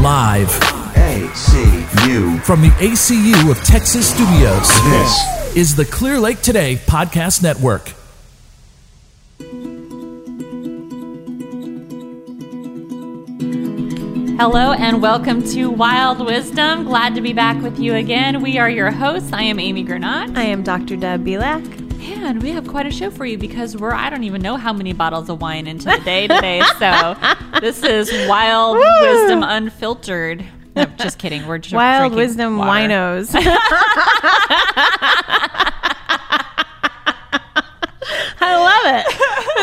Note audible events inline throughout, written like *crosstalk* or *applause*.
Live ACU. from the ACU of Texas Studios. This is the Clear Lake Today Podcast Network. Hello and welcome to Wild Wisdom. Glad to be back with you again. We are your hosts. I am Amy Gernot. I am Dr. Deb Belak. And we have quite a show for you because we're, I don't even know how many bottles of wine into the day today. so *laughs* this is Wild Woo! Wisdom Unfiltered. No, just kidding. We're just Wild Wisdom water. Winos. *laughs* *laughs* I love it.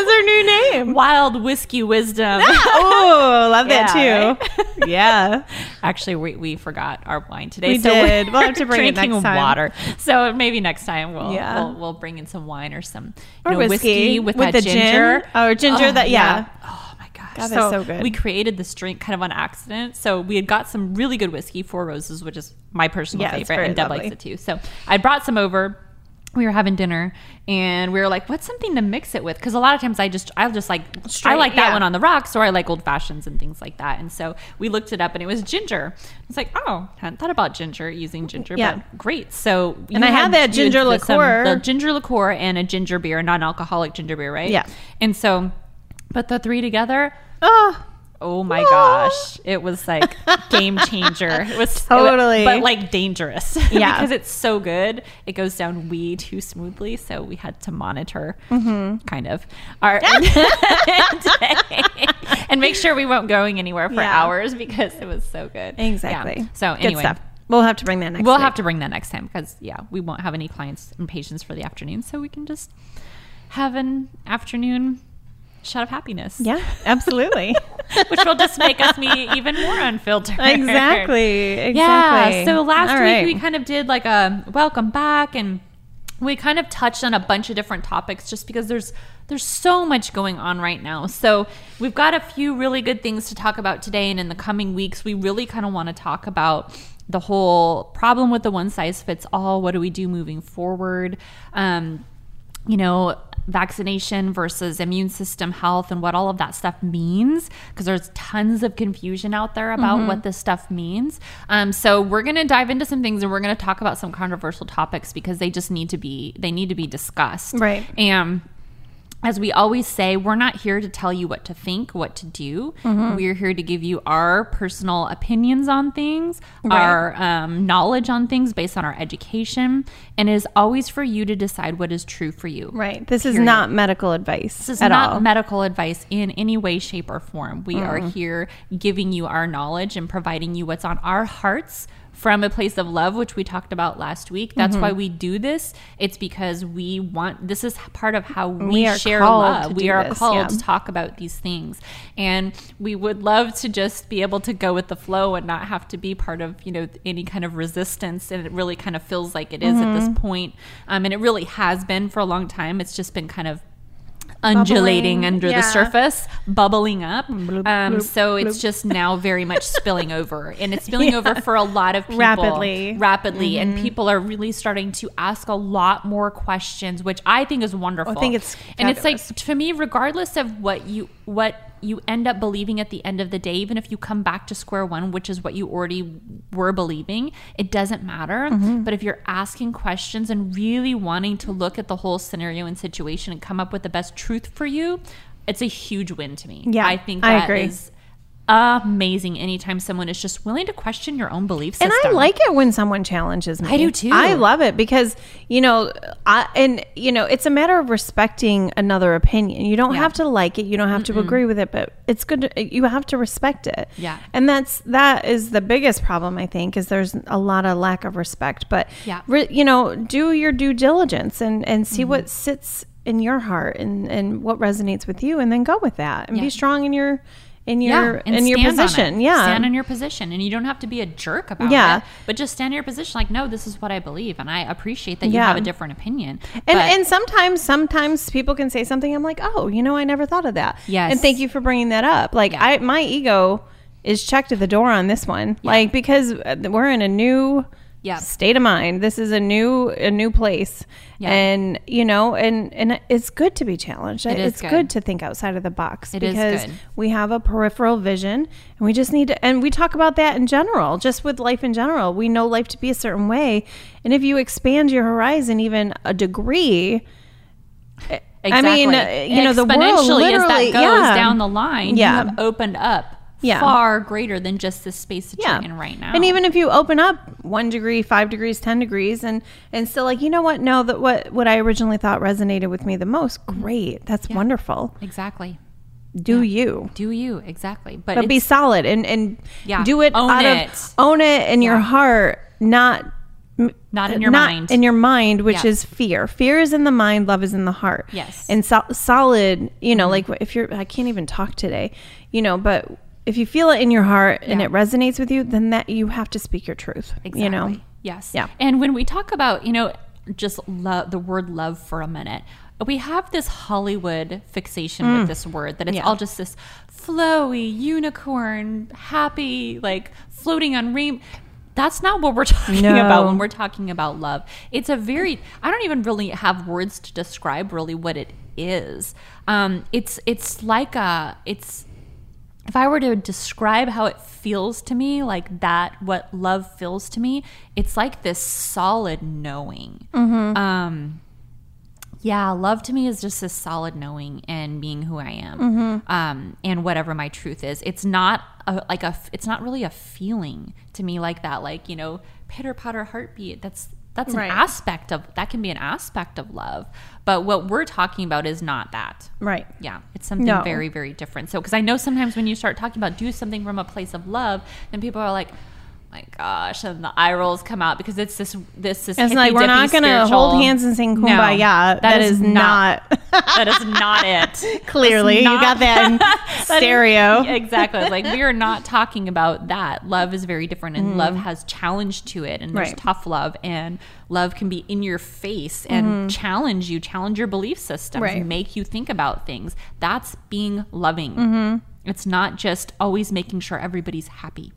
That's our new name. Wild Whiskey Wisdom. Ah, *laughs* oh, love that Yeah, too. *laughs* Yeah. Actually, we, we forgot our wine today. We so did. We'll have to bring it drinking next time. water. So maybe next time we'll, Yeah. we'll we'll bring in some wine or some Or know, whiskey with, with that the gin. ginger. Oh, ginger oh, that- yeah. Oh my gosh, God, that's so good. We created this drink kind of on accident. So we had got some really good whiskey, Four Roses, which is my personal Yeah, favorite, and Deb lovely. likes it too. So I brought some over. We were having dinner, and we were like, "What's something to mix it with?" Because a lot of times I just, I'll just like, I like that yeah. one on the rocks, or I like old fashions and things like that. And so we looked it up, and it was ginger. It's like, oh, hadn't thought about ginger using ginger, Yeah. but great. So And I had that you ginger the- some- liqueur. the ginger liqueur, and a ginger beer, non-alcoholic ginger beer, right? Yeah. And so put the three together. Oh, Oh my gosh. *laughs* It was like game changer. It was Totally. but like dangerous. *laughs* Yeah. because it's so good. It goes down way too smoothly. So we had to monitor Mm-hmm. kind of our *laughs* and make sure we weren't going anywhere for Yeah. hours because it was so good. exactly. Yeah. So anyway. We'll have to bring that next We'll week. have to bring that next time because yeah, we won't have any clients and patients for the afternoon, so we can just have an afternoon shot of happiness. Yeah, absolutely. *laughs* which will just make us be even more unfiltered. exactly. Yeah. So last All week right. we kind of did like a welcome back and we kind of touched on a bunch of different topics just because there's there's so much going on right now. So we've got a few really good things to talk about today and in the coming weeks we really kind of want to talk about the whole problem with the one size fits all. What do we do moving forward? Um, you know, vaccination versus immune system health and what all of that stuff means because there's tons of confusion out there about Mm-hmm. what this stuff means. Um, so we're going to dive into some things and we're going to talk about some controversial topics because they just need to be they need to be discussed. Right. And as we always say, we're not here to tell you what to think, what to do. Mm-hmm. We're here to give you our personal opinions on things, Right. our um, knowledge on things based on our education, and it is always for you to decide what is true for you. Right. This is not medical advice This is at not all. medical advice in any way, shape, or form. We are here giving you our knowledge and providing you what's on our hearts from a place of love, which we talked about last week. That's Mm-hmm. why we do this. It's because we want, this is part of how we, We share love. We are this, called yeah. to talk about these things. And we would love to just be able to go with the flow and not have to be part of, you know, any kind of resistance. And it really kind of feels like it is at Mm-hmm. this point. Um, and it really has been for a long time. It's just been kind of undulating Bubbling, under the surface, bubbling up. Bloop, um, bloop, so it's bloop. just now very much *laughs* spilling over, and it's spilling Yeah. over for a lot of people Rapidly. Mm-hmm. rapidly, and people are really starting to ask a lot more questions, which I think is wonderful. I think it's and it's like to me, regardless of what you what you end up believing at the end of the day, even if you come back to square one, which is what you already were believing, it doesn't matter. Mm-hmm. But if you're asking questions and really wanting to look at the whole scenario and situation and come up with the best truth for you, it's a huge win to me. Yeah, I think I agree. is amazing anytime someone is just willing to question your own belief system. And I like it when someone challenges me. I do too. I love it because you know, I and you know, it's a matter of respecting another opinion. You don't Yeah. have to like it. You don't have to agree with it, but it's good. To, you have to respect it. Yeah. and that's that is the biggest problem I think is there's a lot of lack of respect. But Yeah. re, you know, do your due diligence and and see Mm-hmm. what sits in your heart and and what resonates with you, and then go with that and Yeah. be strong in your in your and in your stand on it. position. Yeah, stand in your position, and you don't have to be a jerk about Yeah. it. But just stand in your position, like, no, this is what I believe, and I appreciate that you Yeah. have a different opinion. And But- and sometimes sometimes people can say something I'm like, "Oh, you know, I never thought of that." Yes. And thank you for bringing that up. Like Yeah. I my ego is checked at the door on this one. Like because uh, we're in a new State of mind. This is a new a new place, Yeah. and you know, and and it's good to be challenged. It it's good. good. to think outside of the box It is because good. we have a peripheral vision, and we just need to. And we talk about that in general, just with life in general. We know life to be a certain way, and if you expand your horizon even a degree. I mean, uh, you know, the world exponentially as that literally- goes yeah. down the line, Yeah. you have opened up Yeah. far greater than just the space that yeah. you're in right now. And even if you open up one degree, five degrees, ten degrees, and and still like, you know what? No, that what what I originally thought resonated with me the most. Mm-hmm. Great, that's wonderful. exactly, Do you? do you exactly? But, But be solid and and Yeah. do it Own out it. of own it in your heart, not not in uh, your not mind. in your mind, which Yeah. is fear. Fear is in the mind, love is in the heart. Yes. and so- solid. You know, mm-hmm. like if you're, I can't even talk today. You know, but if you feel it in your heart and Yeah. it resonates with you, then that you have to speak your truth. Exactly. You know. Yes. Yeah. And when we talk about, you know, just love the word love for a minute, we have this Hollywood fixation with this word that it's Mm. Yeah. all just this flowy unicorn, happy, like floating on rain. That's not what we're *laughs* talking No. about when we're talking about love. It's a very I don't even really have words to describe really what it is. Um, it's it's like a it's if I were to describe how it feels to me, like that, what love feels to me, it's like this solid knowing. Um, yeah, love to me is just this solid knowing and being who I am, um, and whatever my truth is. It's not a, like a, it's not really a feeling to me like that, like you know, pitter patter heartbeat. That's that's Right. an aspect of that can be an aspect of love, but what we're talking about is not that. Right. Yeah, it's something No. very, very different. So, because I know sometimes when you start talking about do something from a place of love, then people are like, "My gosh," and the eye rolls come out because it's this, this, this. It's like we're not going to hold hands and sing No, kumbaya. that is, not. *laughs* that is not it. *laughs* Clearly, That's you got that in *laughs* That is- stereo. exactly. Like we are not talking about that. Love is very different, and love has challenge to it, and there's Mm. Right. tough love, and love can be in your face and challenge you, challenge your belief systems, Mm-hmm. Right. make you think about things. That's being loving. It's not just always making sure everybody's happy.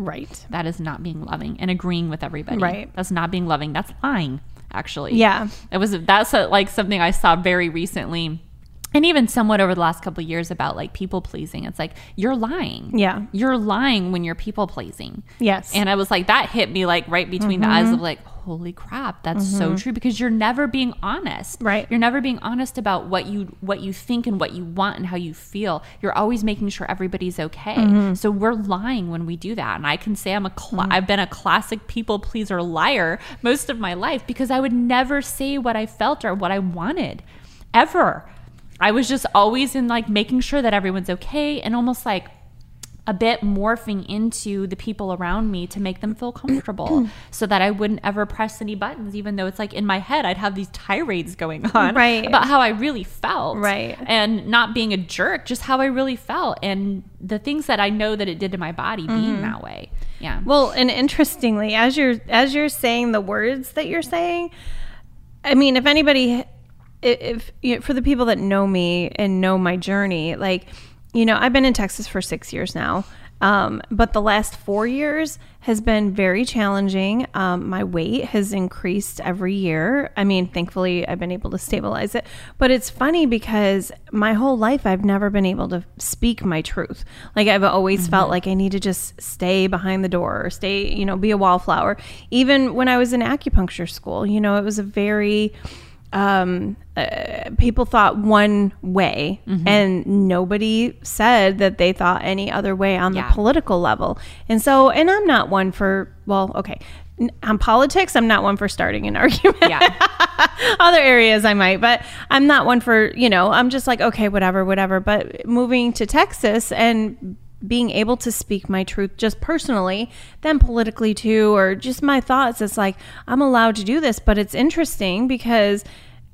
Right. That is not being loving and agreeing with everybody. Right. That's not being loving. That's lying, actually. Yeah. It was that's a, like something I saw very recently and even somewhat over the last couple of years about like people pleasing. It's like you're lying. Yeah. You're lying when you're people pleasing. Yes. And I was like that hit me like right between the eyes mm-hmm. of like holy crap, that's so mm-hmm. true because you're never being honest. Right. You're never being honest about what you what you think and what you want and how you feel. You're always making sure everybody's okay. Mm-hmm. So we're lying when we do that. And I can say I'm a cla mm. I've been a classic people pleaser liar most of my life because I would never say what I felt or what I wanted ever. I was just always in like making sure that everyone's okay and almost like a bit morphing into the people around me to make them feel comfortable *clears throat* so that I wouldn't ever press any buttons, even though it's like in my head, I'd have these tirades going *laughs* on Right. about how I really felt. Right. And not being a jerk, just how I really felt and the things that I know that it did to my body Mm-hmm. being that way. Yeah. Well, and interestingly, as you're as you're saying the words that you're saying, I mean, if anybody, if, if for the people that know me and know my journey, like, you know, I've been in Texas for six years now. Um, but the last four years has been very challenging. Um, my weight has increased every year. I mean, thankfully, I've been able to stabilize it. But it's funny because my whole life, I've never been able to speak my truth. Like, I've always felt like I need to just stay behind the door or stay, you know, be a wallflower. Even when I was in acupuncture school, you know, it was a very, um, uh, people thought one way, and nobody said that they thought any other way on Yeah. the political level. And so, and I'm not one for, well, okay, on politics, I'm not one for starting an *laughs* argument. Yeah. *laughs* Other areas I might, but I'm not one for, you know, I'm just like, okay, whatever, whatever. But moving to Texas and being able to speak my truth just personally, then politically too, or just my thoughts, it's like I'm allowed to do this. But it's interesting because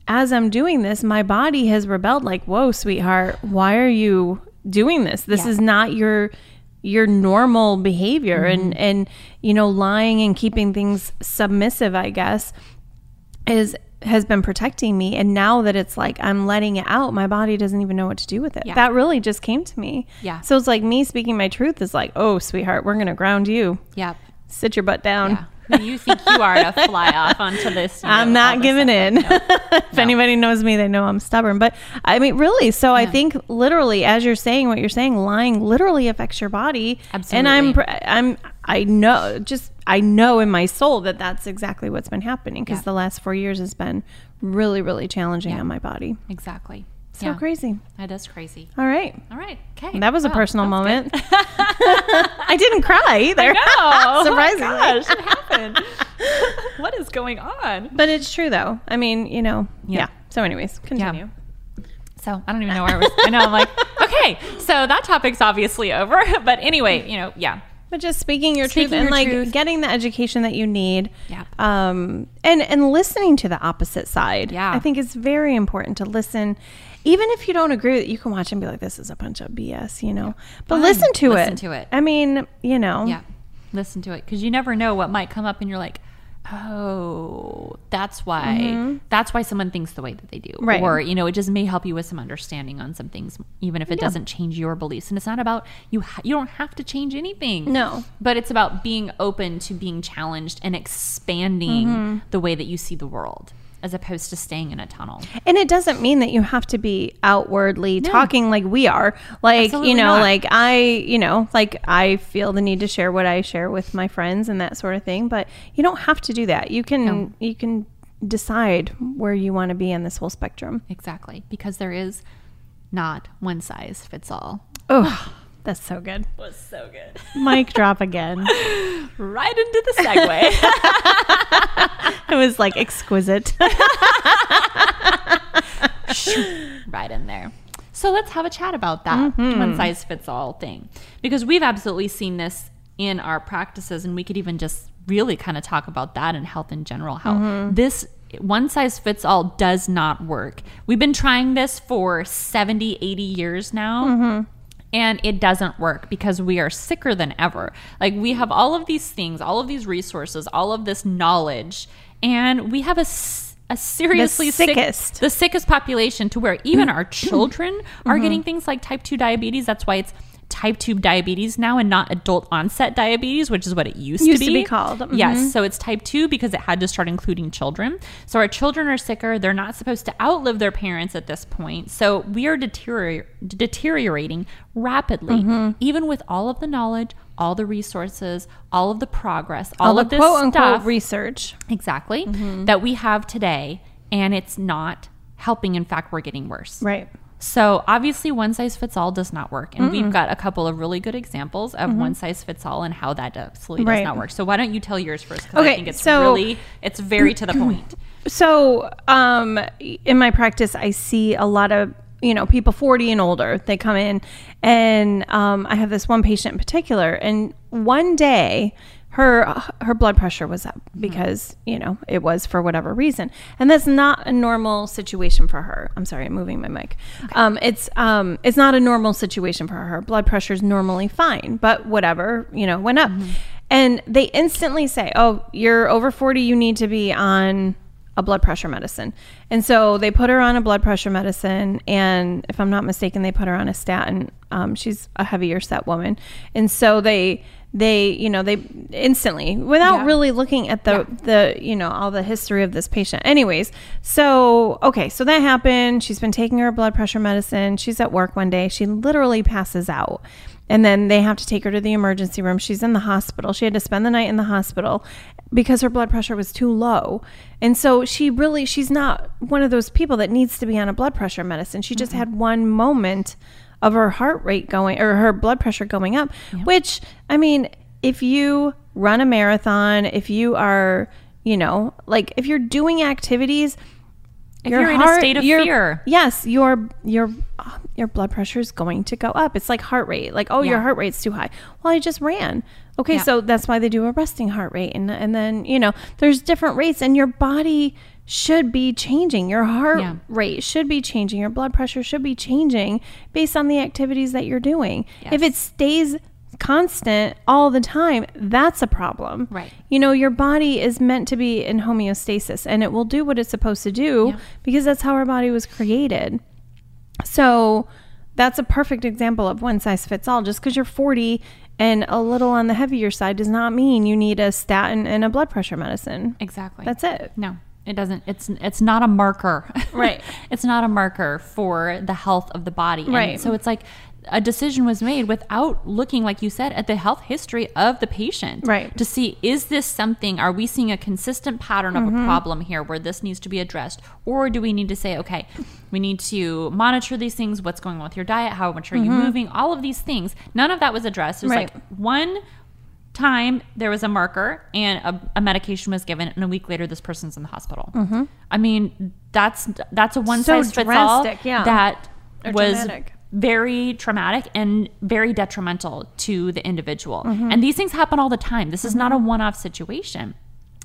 as I'm doing this, my body has rebelled like, whoa, sweetheart, why are you doing this? This Yeah. is not your your normal behavior mm-hmm. and and you know lying and keeping things submissive i guess is has been protecting me and now that it's like i'm letting it out my body doesn't even know what to do with it Yeah. that really just came to me Yeah. so it's like me speaking my truth is like oh sweetheart we're gonna ground you Yep. sit your butt down Yeah. who you think you are to fly *laughs* off onto this. you I'm not giving in. *laughs* if anybody knows me, they know I'm stubborn. But I mean, really. So I think literally, as you're saying what you're saying, lying literally affects your body. Absolutely. And I'm, I'm, I know, just I know in my soul that that's exactly what's been happening because Yeah. the last four years has been really, really challenging Yeah. on my body. Exactly. So yeah. crazy. That is crazy. All right. All right. Okay. That was a personal moment. *laughs* I didn't cry either. No. *laughs* Oh Surprisingly. Oh gosh, it happened. *laughs* what is going on? But it's true though. I mean, you know, yeah. Yeah. So, anyways, continue. So I don't even know where I was. I know I'm like, okay, so that topic's obviously over. But anyway, you know, yeah. But just speaking your Speaking truth and your like truth. getting the education that you need. Yep. Um and and listening to the opposite side. Yeah. I think it's very important to listen. Even if you don't agree with it, you can watch and be like, this is a bunch of BS, you know. But Fine. listen to Listen it. Listen to it. I mean, you know. Yeah. Listen to it because you never know what might come up and you're like, oh, that's why that's why someone thinks the way that they do. Mm-hmm. Right. Or, you know, it just may help you with some understanding on some things, even if it doesn't change your beliefs. And it's not about you ha- you don't have to change anything. No. But it's about being open to being challenged and expanding Mm-hmm. the way that you see the world as opposed to staying in a tunnel. And it doesn't mean that you have to be outwardly talking like we are. Like, Absolutely you know, not. like I, you know, like I feel the need to share what I share with my friends and that sort of thing, but you don't have to do that. You can No. you can decide where you want to be in this whole spectrum. Exactly. Because there is not one size fits all. Oh, that's so good. was so good. Mic *laughs* drop again. right into the segue. *laughs* It was like exquisite. *laughs* right in there. So let's have a chat about that mm-hmm. one size fits all thing. Because we've absolutely seen this in our practices, and we could even just really kind of talk about that in health in general how mm-hmm. this one size fits all does not work. We've been trying this for 70, 80 years now. Mm-hmm. And it doesn't work because we are sicker than ever. Like, we have all of these things, all of these resources, all of this knowledge, and we have a a seriously sick- sickest. the sickest population to where even our *clears throat* children are mm-hmm. getting things like type 2 diabetes. That's why it's type 2 diabetes now and not adult onset diabetes, which is what it used, Used to to be. be called. Mhm. Yes. So it's type 2 because it had to start including children. So our children are sicker. They're not supposed to outlive their parents at this point. So we are deterior- deteriorating rapidly, Mm-hmm. even with all of the knowledge, all the resources, all of the progress, all, All of the this quote unquote stuff research. exactly Mm-hmm. that we have today and it's not helping in fact we're getting worse Right. So obviously one size fits all does not work and we've got a couple of really good examples of one size fits all and how that absolutely does Mm-hmm. Right. not work so why don't you tell yours first because Okay, i think it's so- really it's very to the *clears throat* point So, um, in my practice, I see a lot of you know people 40 and older. They come in, and um, I have this one patient in particular, and one day. Her, her blood pressure was up because you know it was for whatever reason. And that's not a normal situation for her. I'm sorry i'm moving my mic. Um, it's um, it's not a normal situation for her. Her blood pressure is normally fine but whatever you know went up. And they instantly say oh you're over 40 you need to be on a blood pressure medicine. And so they put her on a blood pressure medicine. And if I'm not mistaken, they put her on a statin. Um, she's a heavier set woman. And so they, they, you know, they instantly, without Yeah. really looking at the, the, you know, all the history of this patient. Anyways, so, okay, so that happened. She's been taking her blood pressure medicine. She's at work one day. She literally passes out. And then they have to take her to the emergency room. She's in the hospital. She had to spend the night in the hospital because her blood pressure was too low. And so she really, she's not one of those people that needs to be on a blood pressure medicine. She just had one moment of her heart rate going or her blood pressure going up, which, I mean, if you run a marathon, if you are, you know, like if you're doing activities, If you're in a state of your- fear. yes, your your your blood pressure is going to go up. It's like heart rate. Like, oh, your Yeah. heart rate's too high. Well, I just ran. Okay, Yeah. so that's why they do a resting heart rate, and and then you know there's different rates, and your body should be changing. Your heart Yeah. rate should be changing. Your blood pressure should be changing based on the activities that you're doing. If it stays constant all the time, that's a problem. Right. You know, your body is meant to be in homeostasis and it will do what it's supposed to do Yeah. because that's how our body was created. So that's a perfect example of one size fits all. Just because you're 40 and a little on the heavier side does not mean you need a statin and a blood pressure medicine. Exactly. That's it. No, it doesn't. It's it's not a marker. Right. *laughs* it's not a marker for the health of the body. And Right. so it's like a decision was made without looking, like you said, at the health history of the patient. Right. To see is this something? Are we seeing a consistent pattern of Mm-hmm. a problem here where this needs to be addressed, or do we need to say, okay, we need to monitor these things? What's going on with your diet? How much are you moving? All of these things. None of that was addressed. It was Mm-hmm. Right. like one time there was a marker and a, a medication was given and a week later this person's in the hospital i mean that's that's a one Mm-hmm. So size fits all yeah. that Or was dramatic. Very traumatic and very detrimental to the individual Mm-hmm. and these things happen all the time this is not a one-off situation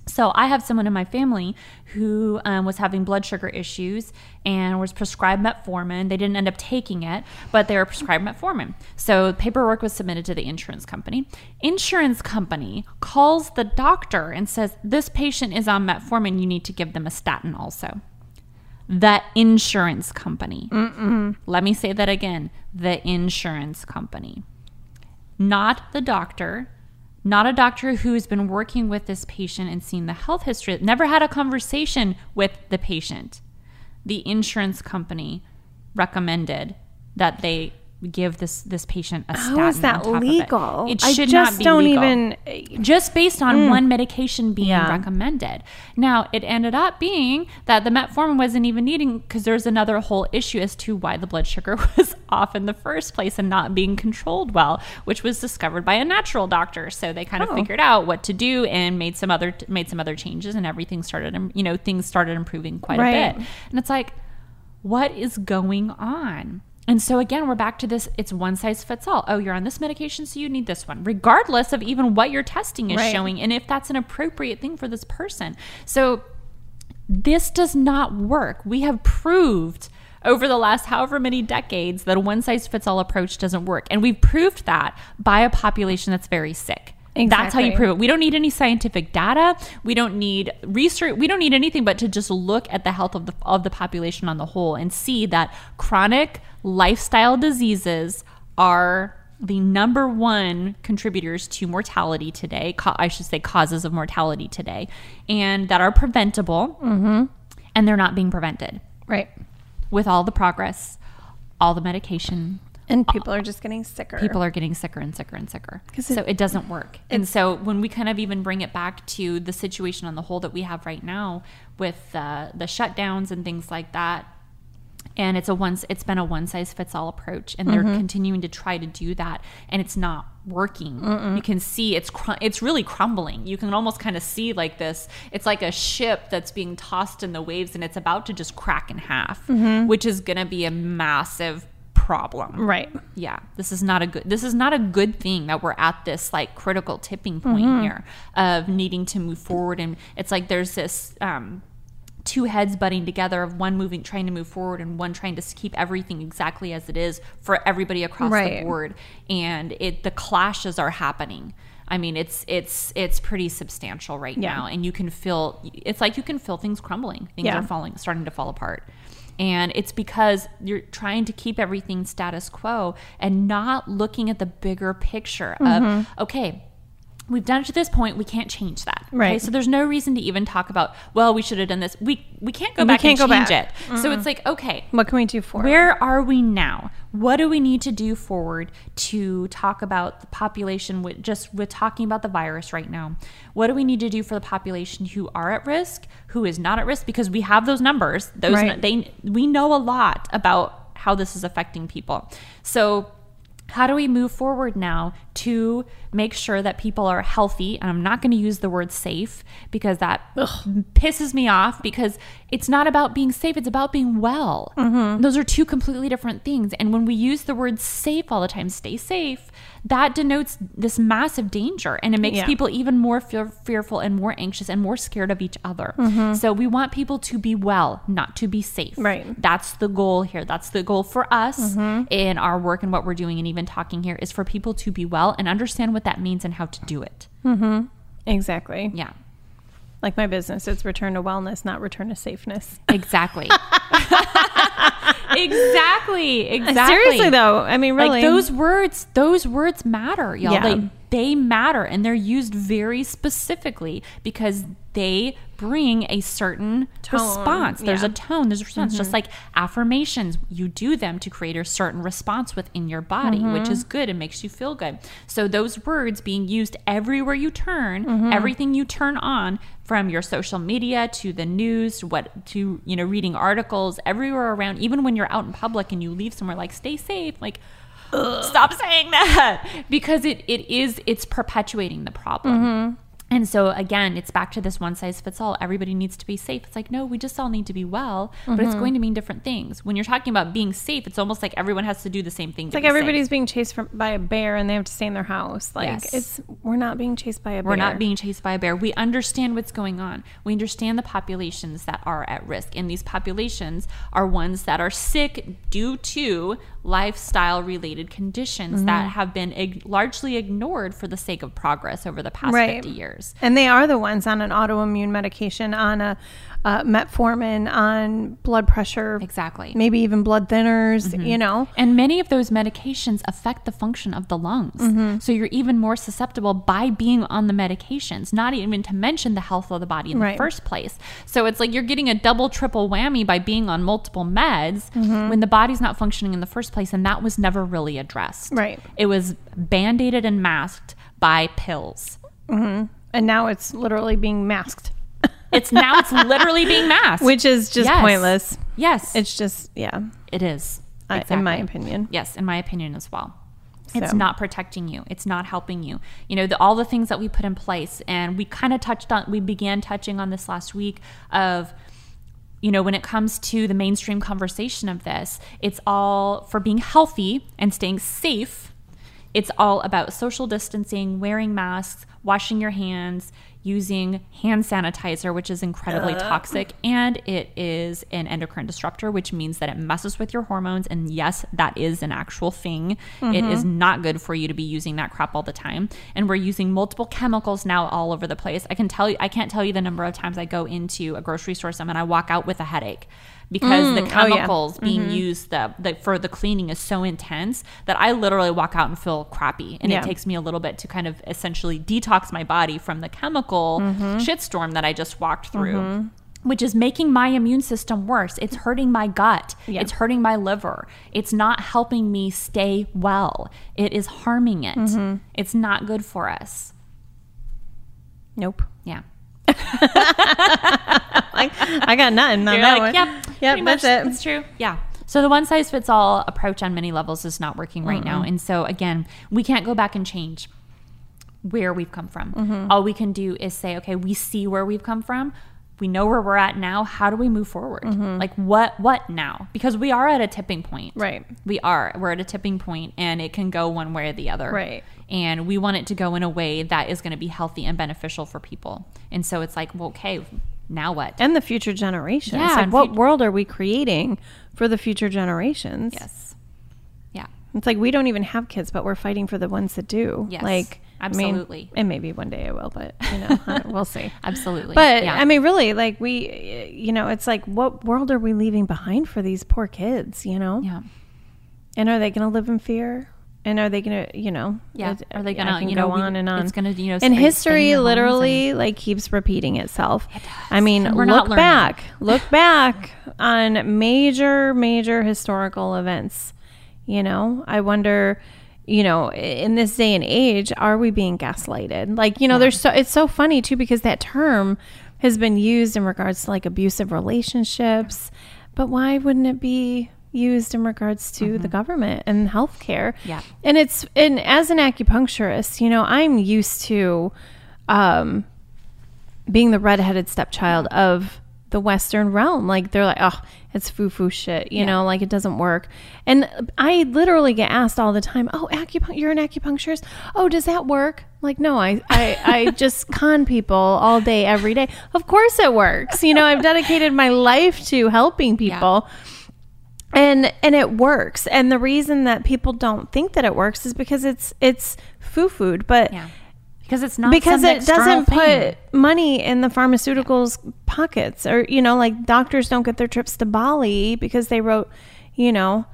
so I have someone in my family who um, was having blood sugar issues and was prescribed metformin. They didn't end up taking it, but they were prescribed metformin. So paperwork was submitted to the insurance company. Insurance company calls the doctor and says, "This patient is on metformin. You need to give them a statin also." The insurance company. Let me say that again. The insurance company not the doctor, not a doctor who's been working with this patient and seen the health history, never had a conversation with the patient. The insurance company recommended that they give this this patient a statin. How is that legal? It, I should just not be don't legal. even- just based on one medication being Mm. Yeah. recommended. Now, it ended up being that the metformin wasn't even needing because there's another whole issue as to why the blood sugar *laughs* was off in the first place and not being controlled well, which was discovered by a natural doctor. So they kind of Oh. figured out what to do and made some other made some other changes, and everything started, you know, things started improving quite Right. a bit. And it's like, what is going on? And so again, we're back to this it's one size fits all. Oh, you're on this medication, so you need this one, regardless of even what your testing is Right. showing and if that's an appropriate thing for this person. So this does not work. We have proved over the last however many decades that a one size fits all approach doesn't work. And we've proved that by a population that's very sick. That's how you prove it. We don't need any scientific data. We don't need research. We don't need anything but to just look at the health of the of the population on the whole and see that chronic lifestyle diseases are the number one contributors to mortality today. ca- I should say causes of mortality today, and that are preventable, and they're not being prevented Right. with all the progress, all the medication, And people are just getting sicker. people are getting sicker and sicker and sicker. So it- it doesn't work. And so when we kind of even bring it back to the situation on the whole that we have right now with uh, the shutdowns and things like that, and it's a once it's been a one size fits all approach, and they're continuing to try to do that, and it's not working. You can see it's cr- it's really crumbling. You can almost kind of see like this. It's like a ship that's being tossed in the waves, and it's about to just crack in half, which is going to be a massive problem Right. yeah this is not a good this is not a good thing that we're at this like critical tipping point Mm-hmm. here of needing to move forward and it's like there's this um two heads butting together of one moving trying to move forward and one trying to keep everything exactly as it is for everybody across Right. the board and it the clashes are happening I mean, it's it's it's pretty substantial right Yeah. now, and you can feel it's like you can feel things crumbling. Things Yeah. are falling, starting to fall apart, and it's because you're trying to keep everything status quo and not looking at the bigger picture Mm-hmm. of okay. We've done it to this point. We can't change that. Okay? Right. So there's no reason to even talk about. Well, we should have done this. We we can't go We back can't and go change back. it. So it's like okay, What can we do for where are we now? What do we need to do forward to talk about the population with just with talking about the virus right now? What do we need to do for the population who are at risk, who is not at risk because we have those numbers. Those Right. they we know a lot about how this is affecting people. So how do we move forward now to make sure that people are healthy? And I'm not going to use the word safe because that pisses me off because it's not about being safe, it's about being well. Mm-hmm. Those are two completely different things. And when we use the word safe all the time, stay safe, that denotes this massive danger and it makes Yeah. people even more fear- fearful and more anxious and more scared of each other. Mm-hmm. So we want people to be well, not to be safe. Right. That's the goal here. That's the goal for us mm-hmm. in our work and what we're doing and even talking here is for people to be well and understand what that means and how to do it. Mm-hmm. Exactly. Yeah. Like my business, it's return to wellness, not return to safeness. Exactly. *laughs* exactly. Exactly. Seriously though, I mean, really, like those words those words matter y'all Yeah. like they matter and they're used very specifically because they bring a certain Tone, response there's yeah. Mm-hmm. a tone there's a response just like affirmations you do them to create a certain response within your body which Mm-hmm. is good and makes you feel good so those words being used everywhere you turn Mm-hmm. everything you turn on from your social media to the news to what to you know reading articles everywhere around even when you're out in public and you leave somewhere like stay safe like stop saying that. *laughs* Because it, it is it's perpetuating the problem mm-hmm. And so again it's back to this one size fits all everybody needs to be safe it's like no we just all need to be well but it's mm-hmm. going to mean different things when you're talking about being safe it's almost like everyone has to do the same thing It's like everybody's being chased from, by a bear and they have to stay in their house. Like Yes. it's we're not being chased by a bear. We're not being chased by a bear. We understand what's going on. We understand the populations that are at risk. And these populations are ones that are sick due to lifestyle related conditions Mm-hmm. that have been ig- largely ignored for the sake of progress over the past Right. 50 years. And they are the ones on an autoimmune medication, on a uh, metformin, on blood pressure, Exactly. maybe even blood thinners. You know, And many of those medications affect the function of the lungs. Mm-hmm. So you're even more susceptible by being on the medications, not even to mention the health of the body in Right. the first place. So it's like you're getting a double, triple whammy by being on multiple meds Mm-hmm. when the body's not functioning in the first place. And that was never really addressed. Right. It was band aided and masked by pills. and now it's literally being masked, It's now it's literally being masked. which is just Yes. pointless. yes, It's just yeah, it is. I- in my opinion. Yes, in my opinion as well. It's not protecting you. It's not helping you. You know, the, all the things that we put in place, and we kind of touched on, we began touching on this last week of, you know, when it comes to the mainstream conversation of this, it's all for being healthy and staying safe. It's all about social distancing, wearing masks, washing your hands, using hand sanitizer, which is incredibly uh. toxic, and it is an endocrine disruptor, which means that it messes with your hormones. And yes, that is an actual thing. It is mm-hmm. not good for you to be using that crap all the time. And we're using multiple chemicals now all over the place. I can tell you, I can't tell you the number of times I go into a grocery store some and I walk out with a headache because the mm, oh, yeah. chemicals being mm-hmm. used the, the, for the cleaning is so intense that I literally walk out and feel crappy. And Yeah. it takes me a little bit to kind of essentially detox my body from the chemical mm-hmm. shitstorm that I just walked through. Mm-hmm. Which is making my immune system worse. It's hurting my gut. Yeah. It's hurting my liver. It's not helping me stay well. It is harming it. It's not good for us. Nope. Yeah. *laughs* Like I got nothing on You're that like, one. yep, Yep, pretty much, that's it. That's true. Yeah. So the one size fits all approach on many levels is not working right now. Mm-hmm. And so again, we can't go back and change where we've come from. Mm-hmm. All we can do is say, okay, we see where we've come from. We know where we're at now. How do we move forward? Like what what now? Because we are at a tipping point. Mm-hmm. Right. We are. We're at a tipping point and it can go one way or the other. Right. And we want it to go in a way that is going to be healthy and beneficial for people. And so it's like, well, okay, now what? And the future generations. Yeah, like what fut- world are we creating for the future generations? Yes. Yeah. It's like we don't even have kids, but we're fighting for the ones that do. Yes, like I mean, absolutely. and maybe one day I will, but you know, *laughs* *laughs* we'll see. Absolutely. But Yeah. I mean, really, like we, you know, it's like what world are we leaving behind for these poor kids? You know, yeah. and are they going to live in fear? And are they going to, you know, Yeah. it- Are they gonna, you know, go we- on and on? it's gonna, you know, and stay- stay in history literally like keeps repeating itself. I mean, And we're not look learning. back, look *laughs* back on major, major historical events. You know, I wonder, you know, in this day and age, are we being gaslighted? Like, you know, there's so it's so funny too because that term has been used in regards to like abusive relationships, but why wouldn't it be used in regards to the government and healthcare? Yeah. And it's and as an acupuncturist, you know, I'm used to um being the redheaded stepchild of the Western realm. Like they're like, oh, it's foo foo shit, you know, like it doesn't work. And I literally get asked all the time, oh, acupuncture, you're an acupuncturist. Oh, does that work? Like, no, I, I, I *laughs* just con people all day, every day. Of course it works. You know, I've dedicated my life to helping people and and it works and the reason that people don't think that it works is because it's it's foo food but Yeah. Because it's not because it doesn't thing. put money in the pharmaceuticals pockets or you know like doctors don't get their trips to bali because they wrote you know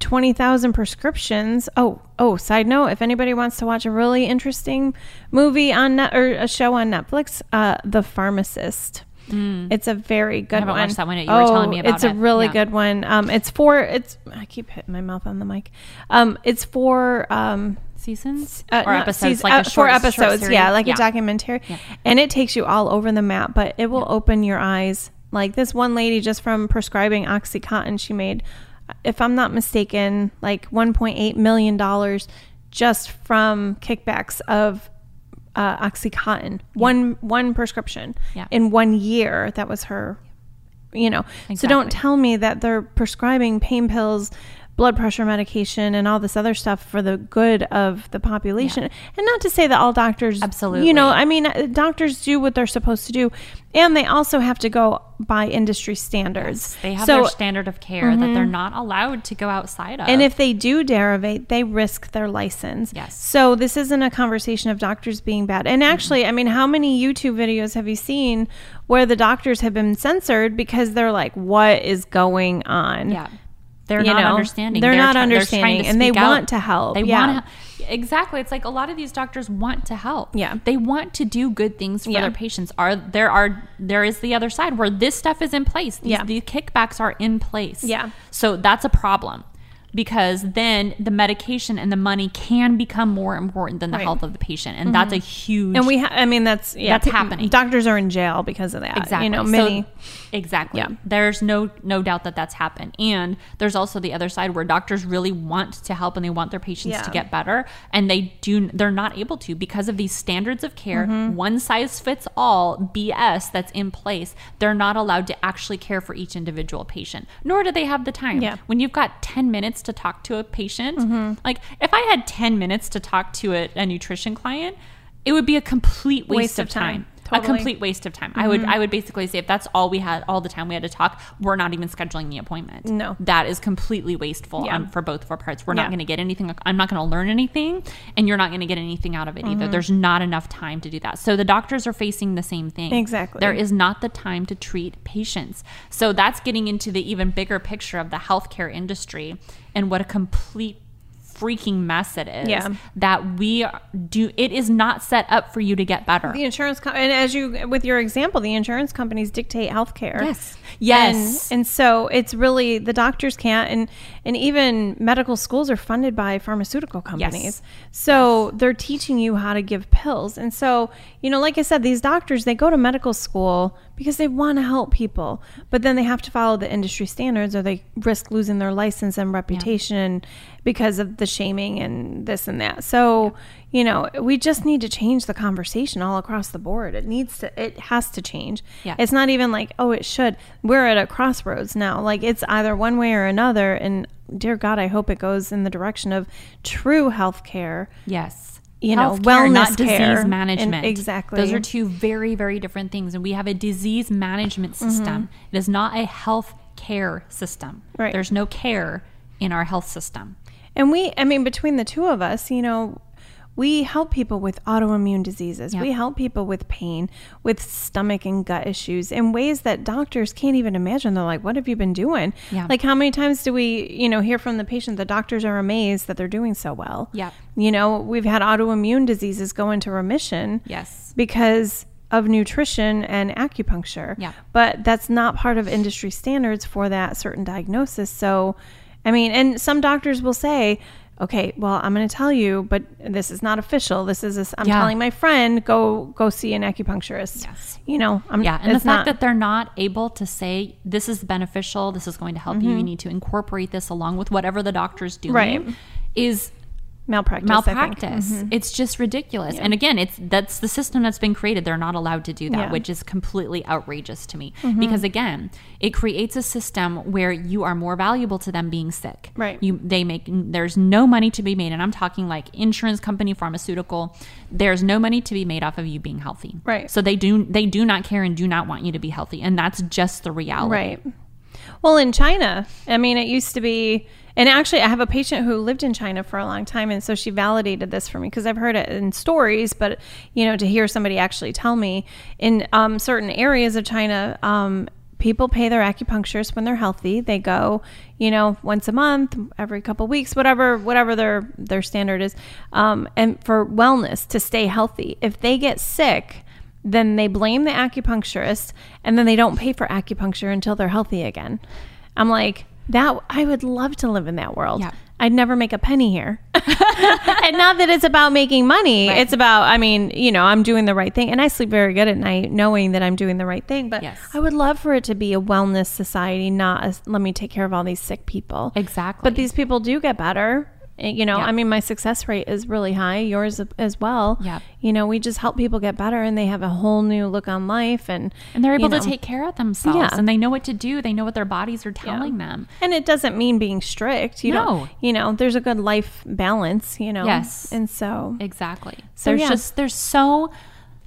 20,000 prescriptions oh oh side note if anybody wants to watch a really interesting movie on net or a show on netflix uh the pharmacist it's a very good haven't one. watched that one yet. You were telling me about it. it's a it. really Yeah. good one. Um, it's for it's. I keep hitting my mouth on the mic. Um, it's for um, seasons uh, or episodes, season- like uh, a short four episodes, yeah, like a documentary, and it takes you all over the map. But it will open your eyes. Like this one lady, just from prescribing OxyContin, she made, if I'm not mistaken, like 1.8 million dollars just from kickbacks of uh, OxyContin. One one prescription Yeah. in one year. That was her you know so don't tell me that they're prescribing pain pills blood pressure medication and all this other stuff for the good of the population and not to say that all doctors Absolutely. you know i mean uh, doctors do what they're supposed to do and they also have to go by industry standards They have so Mm-hmm. their standard of care that they're not allowed to go outside of. and if they do derivate, they risk their license. Yes. So this isn't a conversation of doctors being bad. And actually, I mean, how many YouTube videos have you seen where the doctors have been censored because they're like, "What is going on?" yeah, they're You not know, understanding. they're not try- understanding, to and they out. want to help. They Yeah. want to. Exactly. It's like a lot of these doctors want to help. Yeah. They want to do good things for Yeah. their patients. Are there are there is the other side where this stuff is in place. These, Yeah. The kickbacks are in place. Yeah. So that's a problem. Because then the medication and the money can become more important than the Right. Mm-hmm. health of the patient, and that's a huge. And we, ha- I mean, that's yeah, That's happening. Doctors are in jail because of that. Exactly. You know, So- exactly. Yeah. There's no no doubt that that's happened. And there's also the other side where doctors really want to help and they want their patients Yeah. to get better and they do they're not able to because of these standards of care, Mm-hmm. one size fits all BS that's in place. They're not allowed to actually care for each individual patient. Nor do they have the time. Yeah. When you've got 10 minutes to talk to a patient, Mm-hmm. like if I had 10 minutes to talk to a, a nutrition client, it would be a complete waste, Waste of time. time. Totally. A complete waste of time. I would I would basically say if that's all we had all the time we had to talk, we're not even scheduling the appointment. No. That is completely wasteful Yeah. on, for both of our parts. We're Yeah. not going to get anything I'm not going to learn anything and you're not going to get anything out of it Mm-hmm. either. There's not enough time to do that. So the doctors are facing the same thing. Exactly. There is not the time to treat patients. So that's getting into the even bigger picture of the healthcare industry and what a complete freaking mess it is Yeah. that we do it is not set up for you to get better The insurance com- and as you with your example, the insurance companies dictate healthcare. Yes. Yes. And, and so it's really the doctors can't and and even medical schools are funded by pharmaceutical companies. Yes. So they're teaching you how to give pills. And so, you know, like I said, these doctors they go to medical school because they want to help people, but then they have to follow the industry standards or they risk losing their license and reputation because of the shaming and this and that. So, you know, we just need to change the conversation all across the board. It needs to it has to change. Yeah. It's not even like, oh, it should. We're at a crossroads now. Like it's either one way or another and dear god, I hope it goes in the direction of true health care. Yes. You know, Healthcare, wellness not care disease and- management. exactly. Those are two very, very different things. And we have a disease management system. It is not a health care system. Mm-hmm. Right. There's no care in our health system. And we, I mean, between the two of us, you know, we help people with autoimmune diseases. Yep. We help people with pain, with stomach and gut issues in ways that doctors can't even imagine. They're like, what have you been doing? Yeah. Like, how many times do we, you know, hear from the patient the doctors are amazed that they're doing so well? Yeah. You know, we've had autoimmune diseases go into remission. Yes. Because of nutrition and acupuncture. Yeah. But that's not part of industry standards for that certain diagnosis. So, I mean, and some doctors will say, okay, well, I'm going to tell you, but this is not official. This is, a, I'm Yeah. telling my friend, go, go see an acupuncturist. Yes. You know, I'm, Yeah, and the fact not- that they're not able to say this is beneficial, this is going to help you, Mm-hmm. you need to incorporate this along with whatever the doctor's doing Right. is malpractice. Think. Mm-hmm. malpractice. It's just ridiculous. And again, it's that's the system that's been created. They're not allowed to do that, Yeah. Mm-hmm. which is completely outrageous to me. Because again, it creates a system where you are more valuable to them being sick. Right. You they make there's no money to be made, and I'm talking like insurance company, pharmaceutical. There's no money to be made off of you being healthy. Right. So they do they do not care and do not want you to be healthy, and that's just the reality. Right. Well, in China, I mean, it used to be, And actually, I have a patient who lived in China for a long time, and so she validated this for me because I've heard it in stories, but you know, to hear somebody actually tell me in um, certain areas of China, um, people pay their acupuncturist when they're healthy. They go, you know, once a month, every couple weeks, whatever, whatever their their standard is, um, and for wellness to stay healthy. If they get sick, then they blame the acupuncturist, and then they don't pay for acupuncture until they're healthy again. I'm like, that I would love to live in that world. Yeah. I'd never make a penny here. *laughs* and not that it's about making money. Right. It's about, I mean, you know, I'm doing the right thing. And I sleep very good at night knowing that I'm doing the right thing. But Yes. I would love for it to be a wellness society, not a, let me take care of all these sick people. Exactly. But these people do get better. Eh, You know, Yeah. I mean, my success rate is really high, yours as well. Yeah. You know, we just help people get better and they have a whole new look on life. And, and they're able you to take care of themselves Yeah. and they know what to do. They know what their bodies are telling them. And it doesn't mean being strict. You No. don't, you know, there's a good life balance, you know. Yes. And so, Exactly. So, there's yeah. just there's so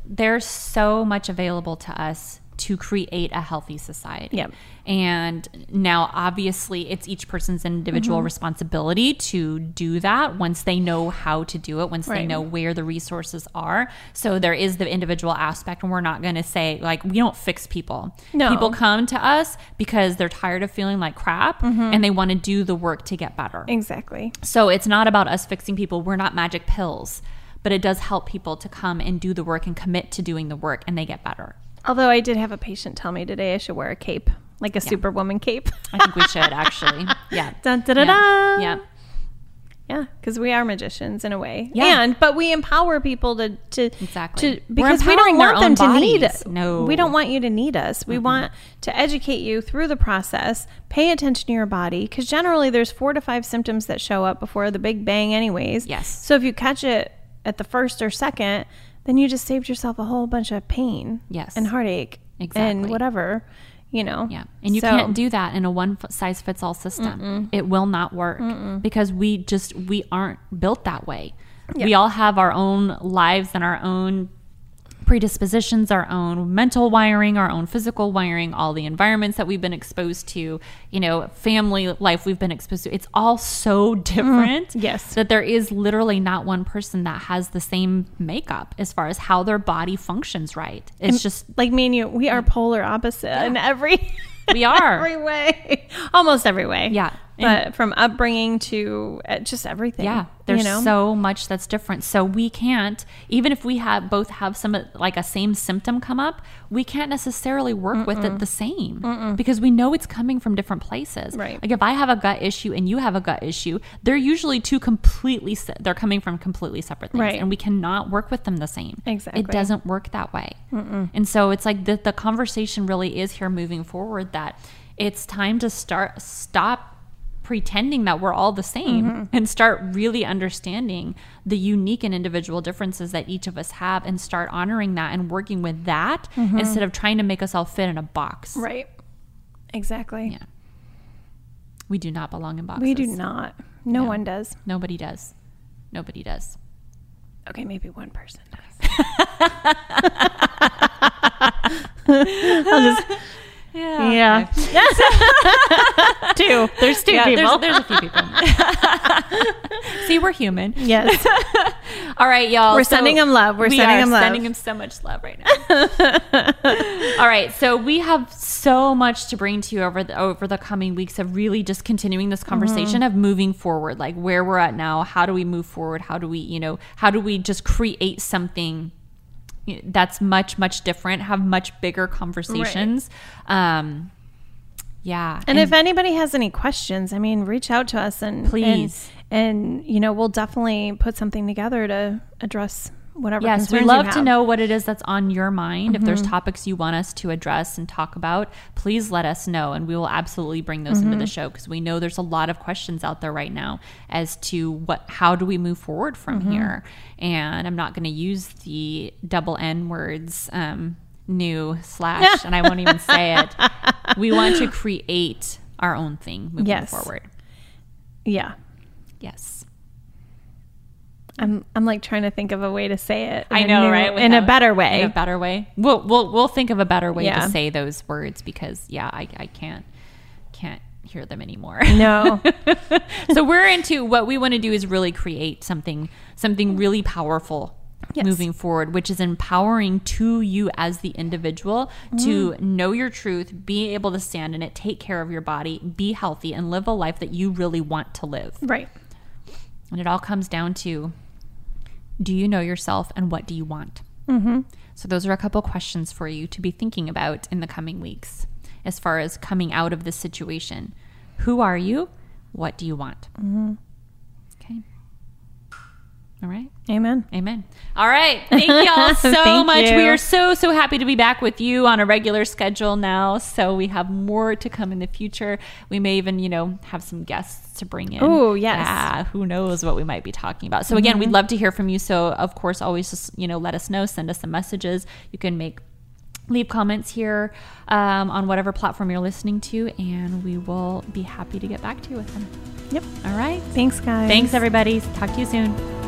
there's so much available to us to create a healthy society. Yep. And now obviously it's each person's Mm-hmm. individual responsibility to do that once they know how to do it, once they know where the resources are. So there is the individual aspect and we're not going to say like we don't fix people. No. People come to us because they're tired of feeling like crap Mm-hmm. and they want to do the work to get better. exactly. So it's not about us fixing people. We're not magic pills, but it does help people to come and do the work and commit to doing the work and they get better. Although I did have a patient tell me today I should wear a cape, like a superwoman cape. I think we should actually. *laughs* Yeah. Dun, da, da, Yeah. da. Yeah. Yeah, because we are magicians in a way. Yeah. And but we empower people to to Exactly. to because we don't want them to need us. No. we don't want you to need us. We want to educate you through the process. Pay attention to your body because generally there's four to five symptoms that show up before the big bang, anyways. Yes. So if you catch it at the first or second, then you just saved yourself a whole bunch of pain. Yes. And heartache. Exactly. And whatever. You know. Yeah. And you So- can't do that in a one size fits all system. It will not work because we just, we aren't built that way. We all have our own lives and our own predispositions, our own mental wiring, our own physical wiring, all the environments that we've been exposed to, you know, family life we've been exposed to. It's all so mm, different. Yes. That there is literally not one person that has the same makeup as far as how their body functions right. It's just, like me and you, we are mm. polar opposite in every we are. *laughs* every way, almost every way. Yeah. But from upbringing to uh, just everything. Yeah, there's you know? so much that's different. So we can't, even if we have both have some like a same symptom come up, we can't necessarily work with it the same because we know it's coming from different places. Right. Like if I have a gut issue and you have a gut issue, they're usually two completely se- they're coming from completely separate things, Right. and we cannot work with them the same. Exactly. it doesn't work that way. And so it's like the the conversation really is here moving forward that it's time to start stop pretending that we're all the same Mm-hmm. and start really understanding the unique and individual differences that each of us have and start honoring that and working with that instead of trying to make us all fit in a box. Mm-hmm. right. Exactly. Yeah. We do not belong in boxes. We do not. No one does. Nobody does. Nobody does. Okay, maybe one person does. *laughs* *laughs* Yeah. Yeah. *laughs* two. There's two Yeah, people. there's, there's a few people. *laughs* See, we're human. yes. *laughs* All right, y'all. We're so them love. We're we sending are 'em love. Sending them so much love right now. All right, so we have so much to bring to you over the over the coming weeks of really just continuing this conversation Mm-hmm. of moving forward, like where we're at now. How do we move forward? How do we, you know, how do we just create something that's much much different? Have much bigger conversations. Um, yeah, And, if anybody has any questions, I mean, reach out to us and Please. and, and you know we'll definitely put something together to address whatever. Yes, we love to. Mm-hmm. know what it is that's on your mind. If there's topics you want us to address and talk about, please let us know, and we will absolutely bring those into Mm-hmm. the show because we know there's a lot of questions out there right now as to what, how do we move forward from Mm-hmm. here? And I'm not going to use the double N words, um, new slash, and I won't even say it. *laughs* We want to create our own thing moving Yes. forward. Yeah, Yes. I'm I'm like trying to think of a way to say it. in I a know, new- right? In a better way. In a better way. We'll we'll we'll think of a better way Yeah. to say those words because yeah, I, I can't can't hear them anymore. No. *laughs* so we're into what we want to do is really create something something really powerful Yes. moving forward which is empowering to you as the individual to mm-hmm. know your truth be able to stand in it take care of your body be healthy and live a life that you really want to live right. and it all comes down to do you know yourself and what do you want mm-hmm. so those are a couple questions for you to be thinking about in the coming weeks as far as coming out of this situation who are you what do you want mm-hmm. All right Amen. Amen. All right. *laughs* Thank you all so much. you. We are so, so happy to be back with you on a regular schedule now. So we have more to come in the future. We may even, you know, have some guests to bring in. Oh, yes. Yeah, who knows what we might be talking about. So again, Mm-hmm. we'd love to hear from you. So of course, always just, you know, let us know, send us some messages. You can make leave comments here um, on whatever platform you're listening to, and we will be happy to get back to you with them. Yep. All right. Thanks, guys. Thanks, everybody. Talk to you soon.